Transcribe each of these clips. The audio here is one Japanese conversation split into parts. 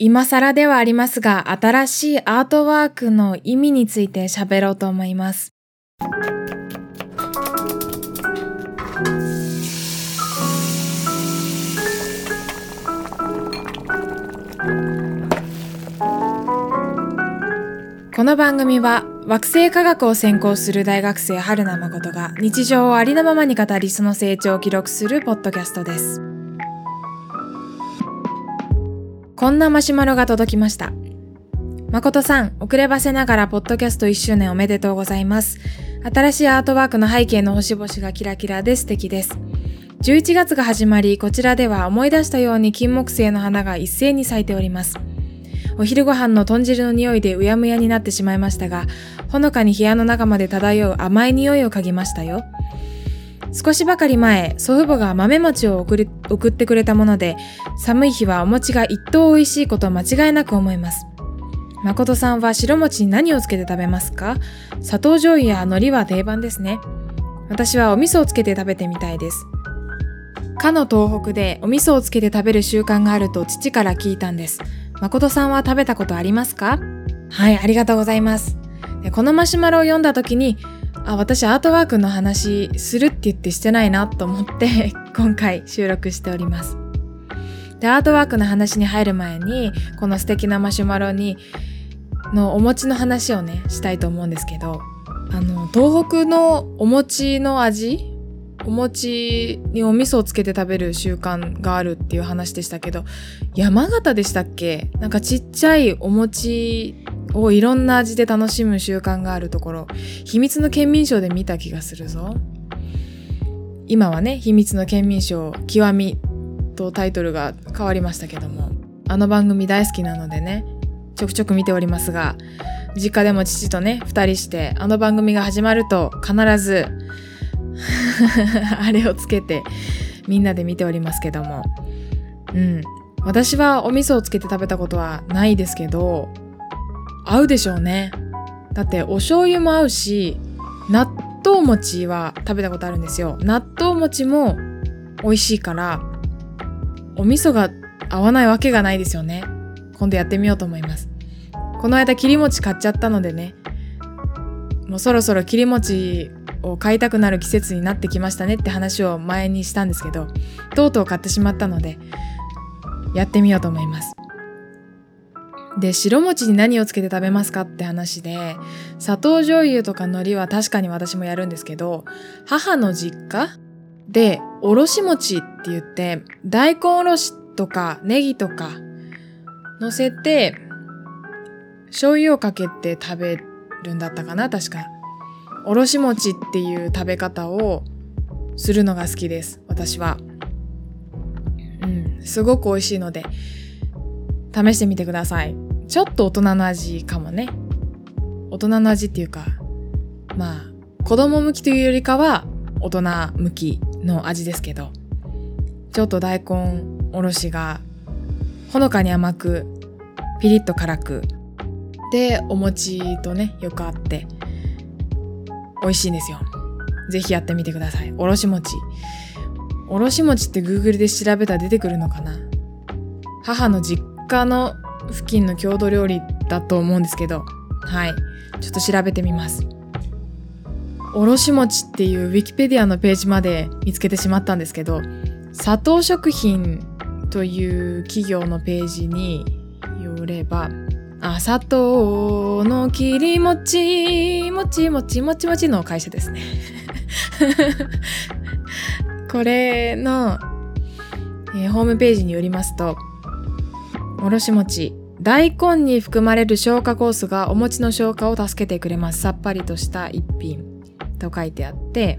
今更ではありますが、新しいアートワークの意味について喋ろうと思います。この番組は惑星科学を専攻する大学生春名誠が日常をありのままに語りその成長を記録するポッドキャストです。こんなマシュマロが届きました。誠さん、遅ればせながらポッドキャスト1周年おめでとうございます。新しいアートワークの背景の星々がキラキラで素敵です。11月が始まり、こちらでは思い出したように金木犀の花が一斉に咲いております。お昼ご飯の豚汁の匂いでうやむやになってしまいましたが、ほのかに部屋の中まで漂う甘い匂いを嗅ぎましたよ。少しばかり前、祖父母が豆餅を送送ってくれたもので、寒い日はお餅が一等美味しいこと間違いなく思います。誠さんは白餅に何をつけて食べますか？砂糖醤油や海苔は定番ですね。私はお味噌をつけて食べてみたいです。かの東北でお味噌をつけて食べる習慣があると父から聞いたんです。誠さんは食べたことありますか？はい、ありがとうございます。このマシュマロを読んだ時に、あ、私アートワークの話するって言ってしてないなと思って 今回収録しております。で、アートワークの話に入る前に、この素敵なマシュマロに、のお餅の話をね、したいと思うんですけど、あの、東北のお餅の味？お餅にお味噌をつけて食べる習慣があるっていう話でしたけど山形でしたっけ？なんかちっちゃいお餅をいろんな味で楽しむ習慣があるところ秘密の県民賞で見た気がするぞ今はね秘密の県民賞極みとタイトルが変わりましたけどもあの番組大好きなのでねちょくちょく見ておりますが実家でも父とね2人してあの番組が始まると必ず あれをつけてみんなで見ておりますけども。うん。私はお味噌をつけて食べたことはないですけど、合うでしょうね。だってお醤油も合うし、納豆餅は食べたことあるんですよ。納豆餅も美味しいから、お味噌が合わないわけがないですよね。今度やってみようと思います。この間切り餅買っちゃったのでね、もうそろそろ切り餅を買いたくなる季節になってきましたねって話を前にしたんですけどとうとう買ってしまったのでやってみようと思いますで白餅に何をつけて食べますかって話で砂糖醤油とか海苔は確かに私もやるんですけど母の実家でおろし餅って言って大根おろしとかネギとか乗せて醤油をかけて食べるんだったかな確かおろし餅っていう食べ方をするのが好きです。私は。うん、すごく美味しいので、試してみてください。と大人の味かもね。大人の味っていうか、まあ、子供向きというよりかは大人向きの味ですけど、ちょっと大根おろしがほのかに甘く、ピリッと辛く、で、お餅とね、よくあって、美味しいんですよ。ぜひやってみてください。おろし餅。おろし餅って Google で調べたら出てくるのかな母の実家の付近の郷土料理だと思うんですけど、はい。ちょっと調べてみます。おろし餅っていう Wikipedia のページまで見つけてしまったんですけど、佐藤食品という企業のページによれば、あ、砂糖の切り餅、もちもちもちもちの会社ですね。これの、えー、ホームページによりますと、おろし餅、大根に含まれる消化酵素がお餅の消化を助けてくれます。さっぱりとした一品と書いてあって、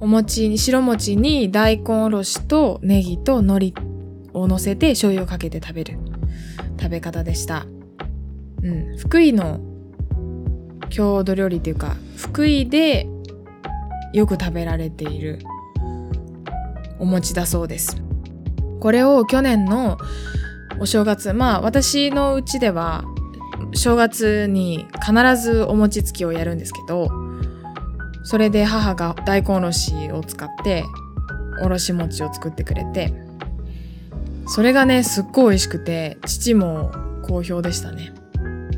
お餅に、白餅に大根おろしとネギと海苔を乗せて醤油をかけて食べる。食べ方でした。うん、福井の郷土料理っていうか福井でよく食べられているお餅だそうです。これを去年のお正月まあ私のうちでは正月に必ずお餅つきをやるんですけどそれで母が大根おろしを使っておろし餅を作ってくれてそれがね、すっごい美味しくて、父も好評でしたね。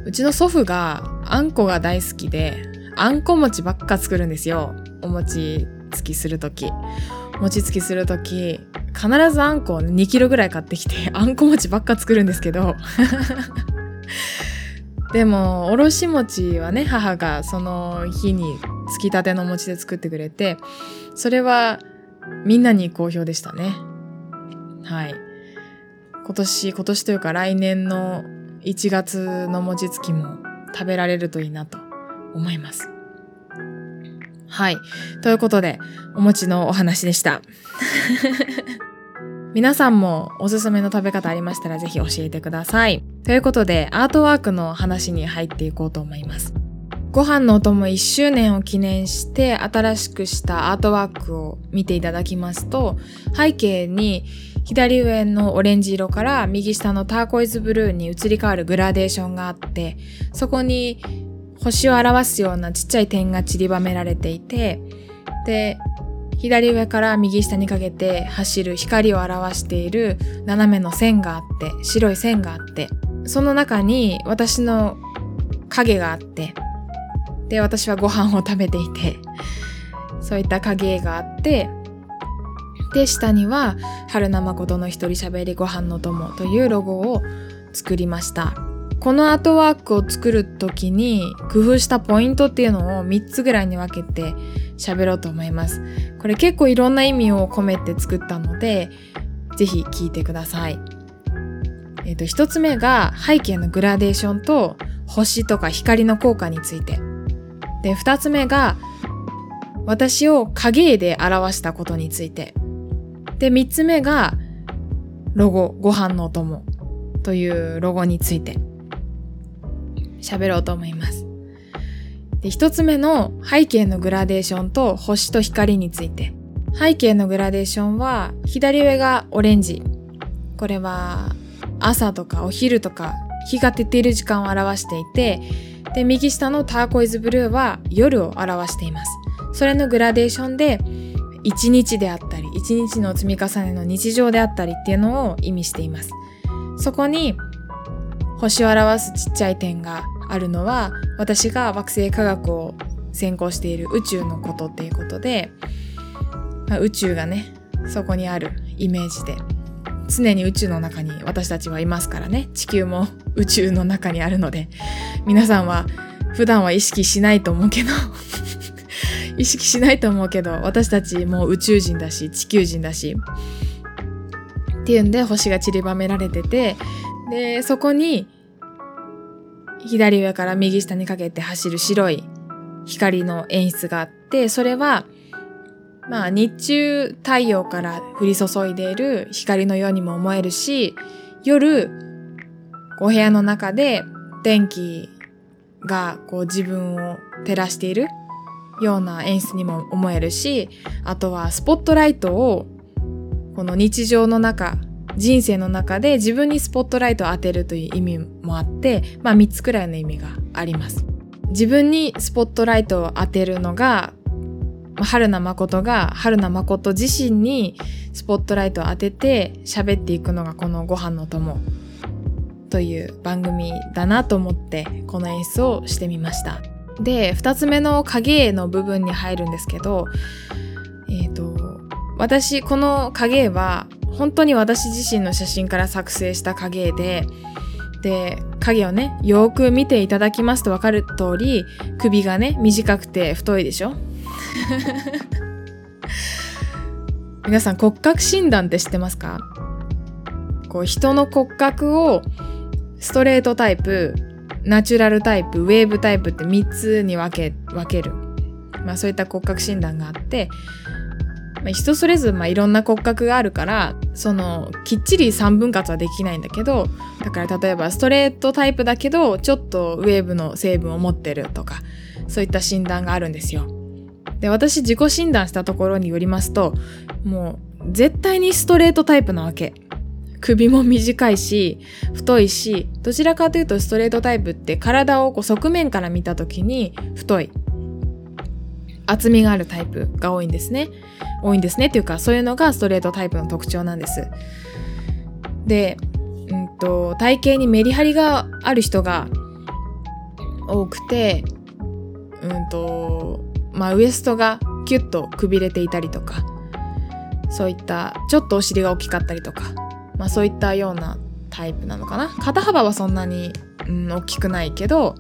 うちの祖父があんこが大好きで、あんこ餅ばっか作るんですよ。お餅つきするとき。餅つきするとき、必ずあんこを2キロぐらい買ってきて、あんこ餅ばっか作るんですけど、でも、おろし餅はね、母がその日につきたての餅で作ってくれて、それはみんなに好評でしたね。はい。今年、今年というか来年の1月の餅つきも食べられるといいなと思います。はい。ということで、お餅のお話でした。皆さんもおすすめの食べ方ありましたらぜひ教えてください。ということで、アートワークの話に入っていこうと思います。ご飯のお供1周年を記念して新しくしたアートワークを見ていただきますと、背景に左上のオレンジ色から右下のターコイズブルーに移り変わるグラデーションがあって、そこに星を表すようなちっちゃい点が散りばめられていて、で、左上から右下にかけて走る光を表している斜めの線があって、白い線があって、その中に私の影があって、で、私はご飯を食べていて、そういった影があって、で、下には、春名誠の一人喋りご飯の友というロゴを作りました。このアートワークを作る時に工夫したポイントっていうのを3つぐらいに分けて喋ろうと思います。これ結構いろんな意味を込めて作ったので、ぜひ聞いてください。えっ、ー、と、1つ目が背景のグラデーションと星とか光の効果について。で、2つ目が私を影絵で表したことについて。で、3つ目がロゴ、ご飯のお供というロゴについて喋ろうと思います。で、一つ目の背景のグラデーションと星と光について。背景のグラデーションは、左上がオレンジ。これは、朝とかお昼とか、日が照っている時間を表していて、で、右下のターコイズブルーは夜を表しています。それのグラデーションで、一日であったり、一日の積み重ねの日常であったりっていうのを意味しています。そこに、星を表すちっちゃい点があるのは私が惑星科学を専攻している宇宙のことっていうことで、まあ、宇宙がねそこにあるイメージで常に宇宙の中に私たちはいますからね。地球も宇宙の中にあるので皆さんは普段は意識しないと思うけど 意識しないと思うけど私たちも宇宙人だし地球人だし。っていうんで星が散りばめられててでそこに左上から右下にかけて走る白い光の演出があって、それは、まあ日中太陽から降り注いでいる光のようにも思えるし、夜、お部屋の中で電気がこう自分を照らしているような演出にも思えるし、あとはスポットライトをこの日常の中人生の中で自分にスポットライトを当てるという意味もあって、まあ3つくらいの意味があります。自分にスポットライトを当てるのが、春名誠が春名誠自身にスポットライトを当てて喋っていくのがこのご飯の友という番組だなと思ってこの演出をしてみました。で、二つ目の影絵の部分に入るんですけど、えっ、ー、と、私、この影絵は本当に私自身の写真から作成した影で、で、影をね、よく見ていただきますとわかる通り、首がね、短くて太いでしょ？皆さん骨格診断って知ってますか？こう人の骨格をストレートタイプ、ナチュラルタイプ、ウェーブタイプって3つに分け、分ける。まあそういった骨格診断があって、まあ、人それぞれまあいろんな骨格があるからそのきっちり3分割はできないんだけどだから例えばストレートタイプだけどちょっとウェーブの成分を持ってるとかそういった診断があるんですよ。で私自己診断したところによりますともう絶対にストレートタイプなわけ。首も短いし太いしどちらかというとストレートタイプって体をこう側面から見た時に太い厚みがあるタイプが多いんですね。多いんですねっていうかそういうのがストレートタイプの特徴なんです。で、うんと、体型にメリハリがある人が多くて、うんと、まあウエストがキュッとくびれていたりとか、そういったちょっとお尻が大きかったりとか、まあそういったようなタイプなのかな。肩幅はそんなに、うん、大きくないけど、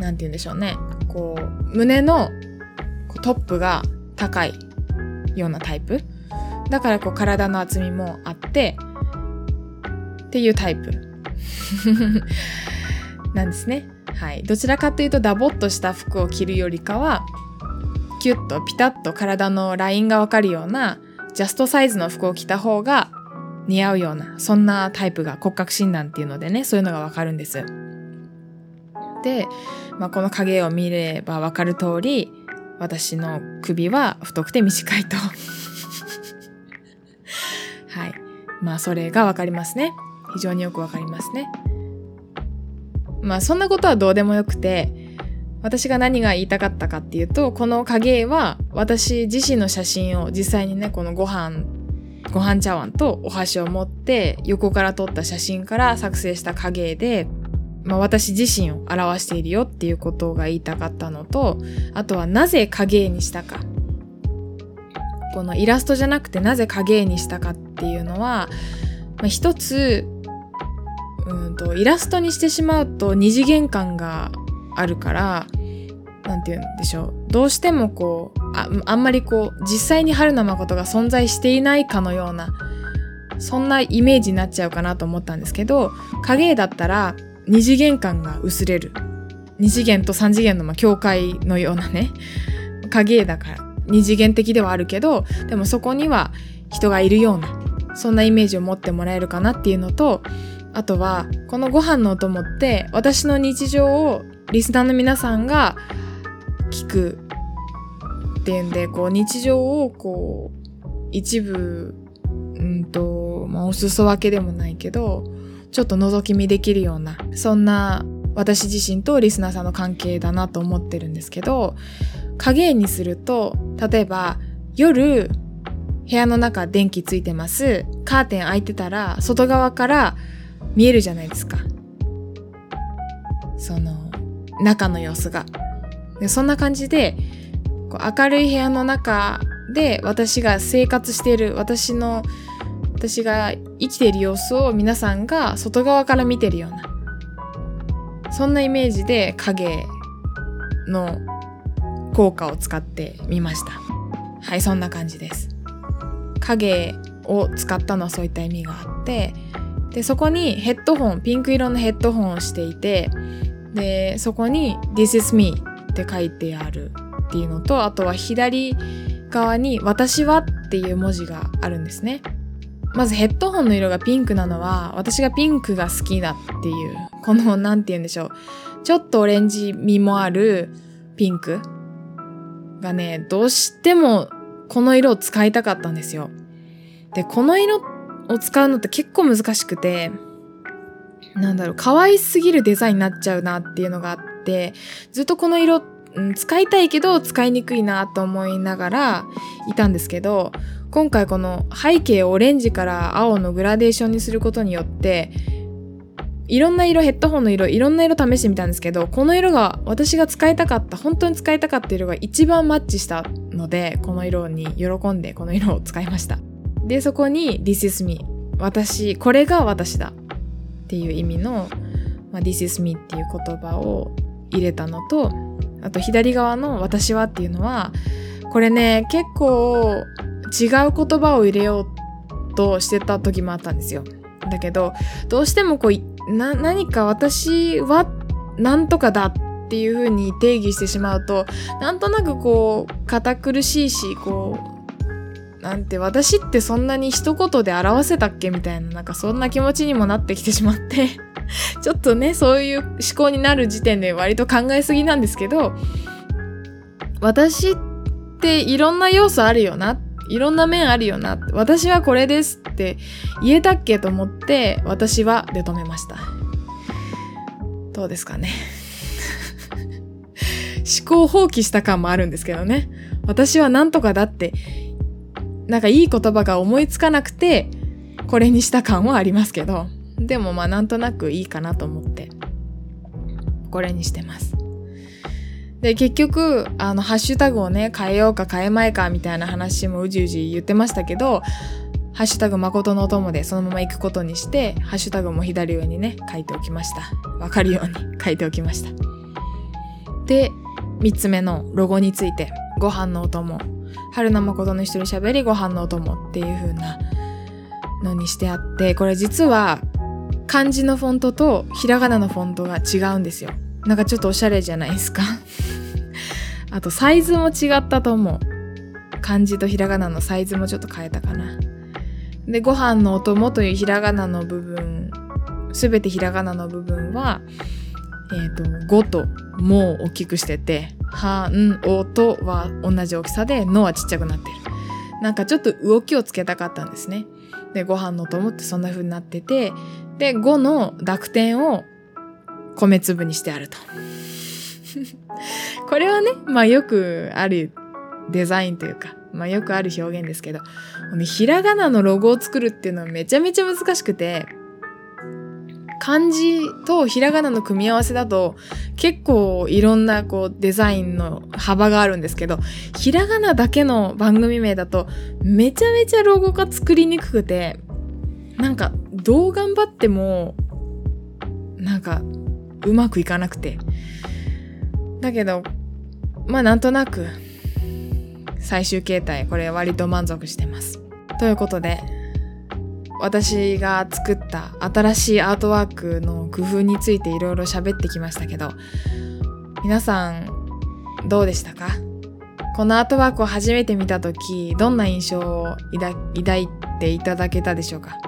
なんて言うんでしょうね。こう、胸のトップが高いようなタイプ。だからこう体の厚みもあって、っていうタイプ なんですね。はい。どちらかというとダボっとした服を着るよりかは、キュッとピタッと体のラインがわかるようなジャストサイズの服を着た方が似合うような、そんなタイプが骨格診断っていうのでね、そういうのがわかるんです。で、まあ、この影を見ればわかる通り、私の首は太くて短いと はい。まあ、それがわかりますね。非常によくわかりますね。まあ、そんなことはどうでもよくて、私が何が言いたかったかっていうと、この影は私自身の写真を実際にね、このご飯ご飯茶碗とお箸を持って横から撮った写真から作成した影絵で、まあ、私自身を表しているよっていうことが言いたかったのと、あとはなぜ影絵にしたか。このイラストじゃなくてなぜ影絵にしたかっていうのは、まあ、一つ、うんと、イラストにしてしまうと二次元感があるから、なんて言うんでしょう。どうしてもこう、ああんまりこう、実際に春菜誠が存在していないかのような、そんなイメージになっちゃうかなと思ったんですけど、影絵だったら二次元感が薄れる。二次元と三次元のまあ境界のようなね、影絵だから二次元的ではあるけど、でもそこには人がいるような、そんなイメージを持ってもらえるかなっていうのと、あとは、このご飯のお供って、私の日常をリスナーの皆さんが聞くっていうんで、こう日常をこう一部、うんと、まあお裾分けでもないけど、ちょっと覗き見できるような、そんな私自身とリスナーさんの関係だなと思ってるんですけど、影にすると、例えば夜、部屋の中電気ついてます。カーテン開いてたら、外側から見えるじゃないですか。その、中の様子が。でそんな感じで、こう明るい部屋の中で私が生活している私の私が生きている様子を皆さんが外側から見てるようなそんなイメージで影の効果を使ってみましたはいそんな感じです影を使ったのはそういった意味があってでそこにヘッドホンピンク色のヘッドホンをしていてでそこに「This is me」って書いてあるっていうのと、あとは左側に私はっていう文字があるんですね。まずヘッドホンの色がピンクなのは、私がピンクが好きだっていう、この、なんて言うんでしょう。ちょっとオレンジ味もあるピンクがね、どうしてもこの色を使いたかったんですよ。で、この色を使うのって結構難しくて、なんだろう、可愛すぎるデザインになっちゃうなっていうのがあって、ずっとこの色うん、使いたいけど使いにくいなと思いながらいたんですけど今回この背景をオレンジから青のグラデーションにすることによっていろんな色ヘッドホンの色いろんな色試してみたんですけどこの色が私が使いたかった本当に使いたかった色が一番マッチしたのでこの色に喜んでこの色を使いました。でそこに This is me 私これが私だ。っていう意味の、まあ、This is me っていう言葉を入れたのとあと左側の私はっていうのは、これね、結構違う言葉を入れようとしてた時もあったんですよ。だけど、どうしてもこう、な、何か私はなんとかだっていう風に定義してしまうと、なんとなくこう、堅苦しいし、こう、なんて私ってそんなに一言で表せたっけみたいな、なんかそんな気持ちにもなってきてしまって ちょっとね、そういう思考になる時点で割と考えすぎなんですけど、私っていろんな要素あるよなっ。いろんな面あるよな。私はこれですって言えたっけと思って、私はで止めました。どうですかね。思考放棄した感もあるんですけどね。私は何とかだって、なんかいい言葉が思いつかなくて、これにした感はありますけど、でもまあなんとなくいいかなと思って、これにしてます。で、結局、あの、ハッシュタグをね、変えようか変えまいかみたいな話もうじうじ言ってましたけど、ハッシュタグ誠のお供でそのまま行くことにして、ハッシュタグも左上にね、書いておきました。わかるように 書いておきました。で、三つ目のロゴについて、ご飯のお供。春名誠の一人喋りご飯のお供っていう風なのにしてあって、これ実は漢字のフォントとひらがなのフォントが違うんですよ。なんかちょっとおしゃれじゃないですか あとサイズも違ったと思う。漢字とひらがなのサイズもちょっと変えたかな。で、ご飯のお供というひらがなの部分、すべてひらがなの部分は、えっ、ー、と、ごともを大きくしてて、は、ん、おとは同じ大きさで、のはちっちゃくなってる。なんかちょっと動きをつけたかったんですね。で、ご飯の友ってそんな風になってて、で、5の濁点を米粒にしてあると。これはね、まあよくあるデザインというか、まあよくある表現ですけど、ひらがなのロゴを作るっていうのはめちゃめちゃ難しくて、漢字とひらがなの組み合わせだと結構いろんなこうデザインの幅があるんですけど、ひらがなだけの番組名だとめちゃめちゃロゴが作りにくくて、なんかどう頑張ってもなんかうまくいかなくて。だけど、まあなんとなく最終形態これ割と満足してます。ということで私が作った新しいアートワークの工夫についていろいろ喋ってきましたけど皆さんどうでしたか？このアートワークを初めて見た時どんな印象を抱いていただけたでしょうか？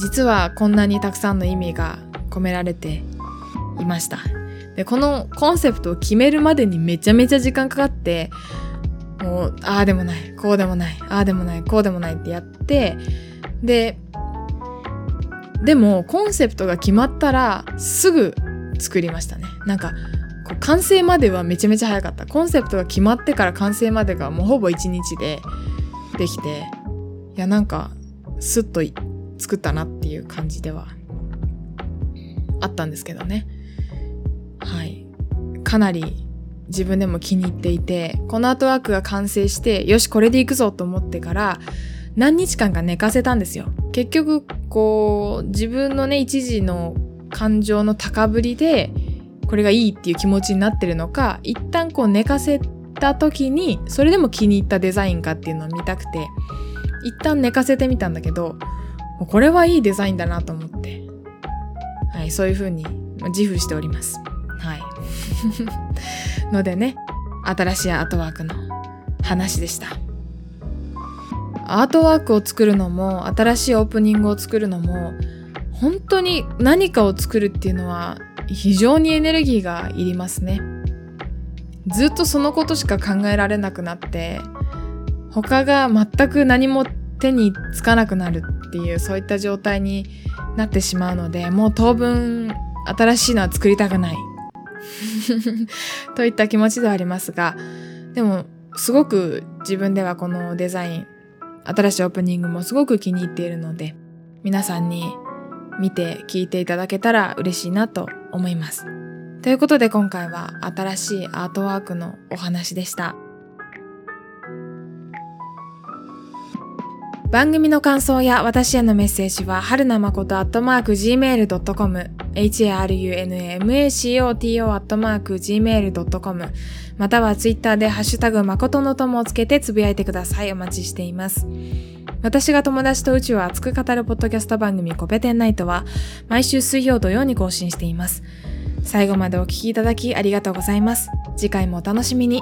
実はこんなにたくさんの意味が込められていました。でこのコンセプトを決めるまでにめちゃめちゃ時間かかってもうああでもないこうでもないああでもないこうでもないってやってででもコンセプトが決まったらすぐ作りましたね。なんかこう完成まではめちゃめちゃ早かった。コンセプトが決まってから完成までがもうほぼ1日でできていやなんかスッと作ったなっていう感じではあったんですけどね。はいかなり自分でも気に入っていてこのアートワークが完成してよしこれでいくぞと思ってから何日間か寝かせたんですよ結局こう自分のね一時の感情の高ぶりでこれがいいっていう気持ちになってるのか一旦こう寝かせた時にそれでも気に入ったデザインかっていうのを見たくて一旦寝かせてみたんだけどこれはいいデザインだなと思って、はい、そういう風に自負しております。のでね、新しいアートワークの話でした。アートワークを作るのも新しいオープニングを作るのも本当に何かを作るっていうのは非常にエネルギーがいりますねずっとそのことしか考えられなくなって他が全く何も手につかなくなるっていうそういった状態になってしまうのでもう当分新しいのは作りたくない といった気持ちではありますがでもすごく自分ではこのデザイン新しいオープニングもすごく気に入っているので、皆さんに見て聞いていただけたら嬉しいなと思います。ということで今回は新しいアートワークのお話でした。番組の感想や私へのメッセージは、はるなまことアットマーク gmail.com、harunamacoto.gmail.com、またはツイッターでハッシュタグ誠の友をつけてつぶやいてください。お待ちしています。私が友達と宇宙を熱く語るポッドキャスト番組コペテンナイトは、毎週水曜土曜に更新しています。最後までお聴きいただきありがとうございます。次回もお楽しみに。